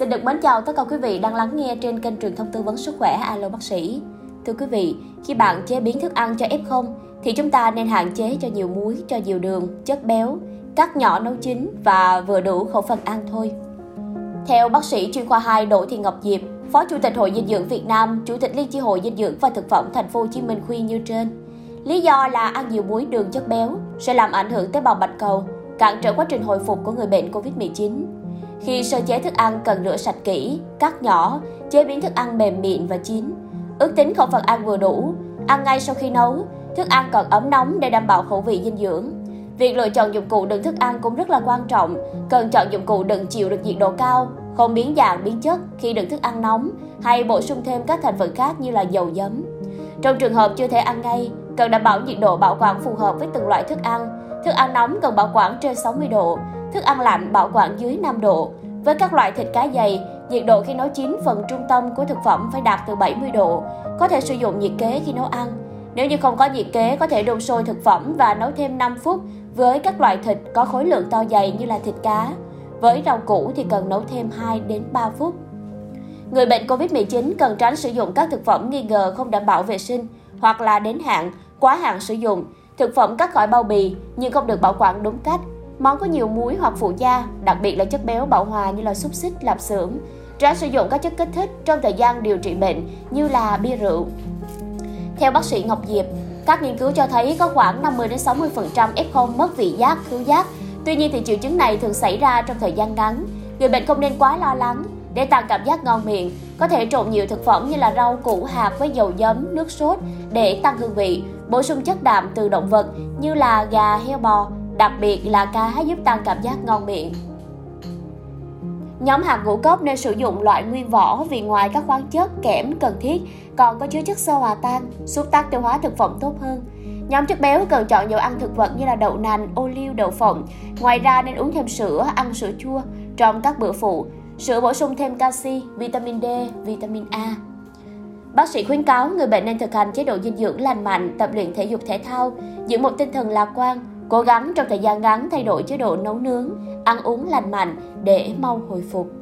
Xin được mến chào tất cả quý vị đang lắng nghe trên kênh truyền thông tư vấn sức khỏe Alo Bác sĩ. Thưa quý vị, khi bạn chế biến thức ăn cho F0 thì chúng ta nên hạn chế cho nhiều muối, cho nhiều đường, chất béo, cắt nhỏ nấu chín và vừa đủ khẩu phần ăn thôi. Theo bác sĩ chuyên khoa 2 Đỗ Thị Ngọc Diệp, Phó Chủ tịch Hội Dinh dưỡng Việt Nam, Chủ tịch Liên chi hội dinh dưỡng và thực phẩm Thành phố Hồ Chí Minh khuyên như trên. Lý do là ăn nhiều muối đường chất béo sẽ làm ảnh hưởng tế bào bạch cầu, cản trở quá trình hồi phục của người bệnh COVID-19. Khi sơ chế thức ăn cần rửa sạch kỹ, cắt nhỏ, chế biến thức ăn mềm mịn và chín. Ước tính khẩu phần ăn vừa đủ, ăn ngay sau khi nấu, thức ăn còn ấm nóng để đảm bảo khẩu vị dinh dưỡng. Việc lựa chọn dụng cụ đựng thức ăn cũng rất là quan trọng, cần chọn dụng cụ đựng chịu được nhiệt độ cao, không biến dạng biến chất khi đựng thức ăn nóng hay bổ sung thêm các thành phần khác như là dầu giấm. Trong trường hợp chưa thể ăn ngay, cần đảm bảo nhiệt độ bảo quản phù hợp với từng loại thức ăn. Thức ăn nóng cần bảo quản trên 60 độ, thức ăn lạnh bảo quản dưới 5 độ. Với các loại thịt cá dày, nhiệt độ khi nấu chín phần trung tâm của thực phẩm phải đạt từ 70 độ. Có thể sử dụng nhiệt kế khi nấu ăn. Nếu như không có nhiệt kế, có thể đun sôi thực phẩm và nấu thêm 5 phút với các loại thịt có khối lượng to dày như là thịt cá. Với rau củ thì cần nấu thêm 2 đến 3 phút. Người bệnh COVID-19 cần tránh sử dụng các thực phẩm nghi ngờ không đảm bảo vệ sinh hoặc là đến hạn, quá hạn sử dụng, thực phẩm cắt khỏi bao bì nhưng không được bảo quản đúng cách, món có nhiều muối hoặc phụ gia, đặc biệt là chất béo bão hòa như là xúc xích, lạp xưởng, tránh sử dụng các chất kích thích trong thời gian điều trị bệnh như là bia rượu. Theo bác sĩ Ngọc Diệp, các nghiên cứu cho thấy có khoảng 50 đến 60% F0 mất vị giác, khứu giác. Tuy nhiên thì triệu chứng này thường xảy ra trong thời gian ngắn. Người bệnh không nên quá lo lắng. Để tăng cảm giác ngon miệng, có thể trộn nhiều thực phẩm như là rau củ hạt với dầu giấm, nước sốt để tăng hương vị, bổ sung chất đạm từ động vật như là gà, heo bò, đặc biệt là cá giúp tăng cảm giác ngon miệng. Nhóm hạt ngũ cốc nên sử dụng loại nguyên vỏ vì ngoài các khoáng chất, kẽm cần thiết còn có chứa chất xơ hòa tan, giúp tác tiêu hóa thực phẩm tốt hơn. Nhóm chất béo cần chọn dầu ăn thực vật như là đậu nành, ô liu, đậu phộng. Ngoài ra nên uống thêm sữa, ăn sữa chua trong các bữa phụ. Sữa bổ sung thêm canxi, vitamin D, vitamin A. Bác sĩ khuyến cáo người bệnh nên thực hành chế độ dinh dưỡng lành mạnh, tập luyện thể dục thể thao, giữ một tinh thần lạc quan, cố gắng trong thời gian ngắn thay đổi chế độ nấu nướng, ăn uống lành mạnh để mau hồi phục.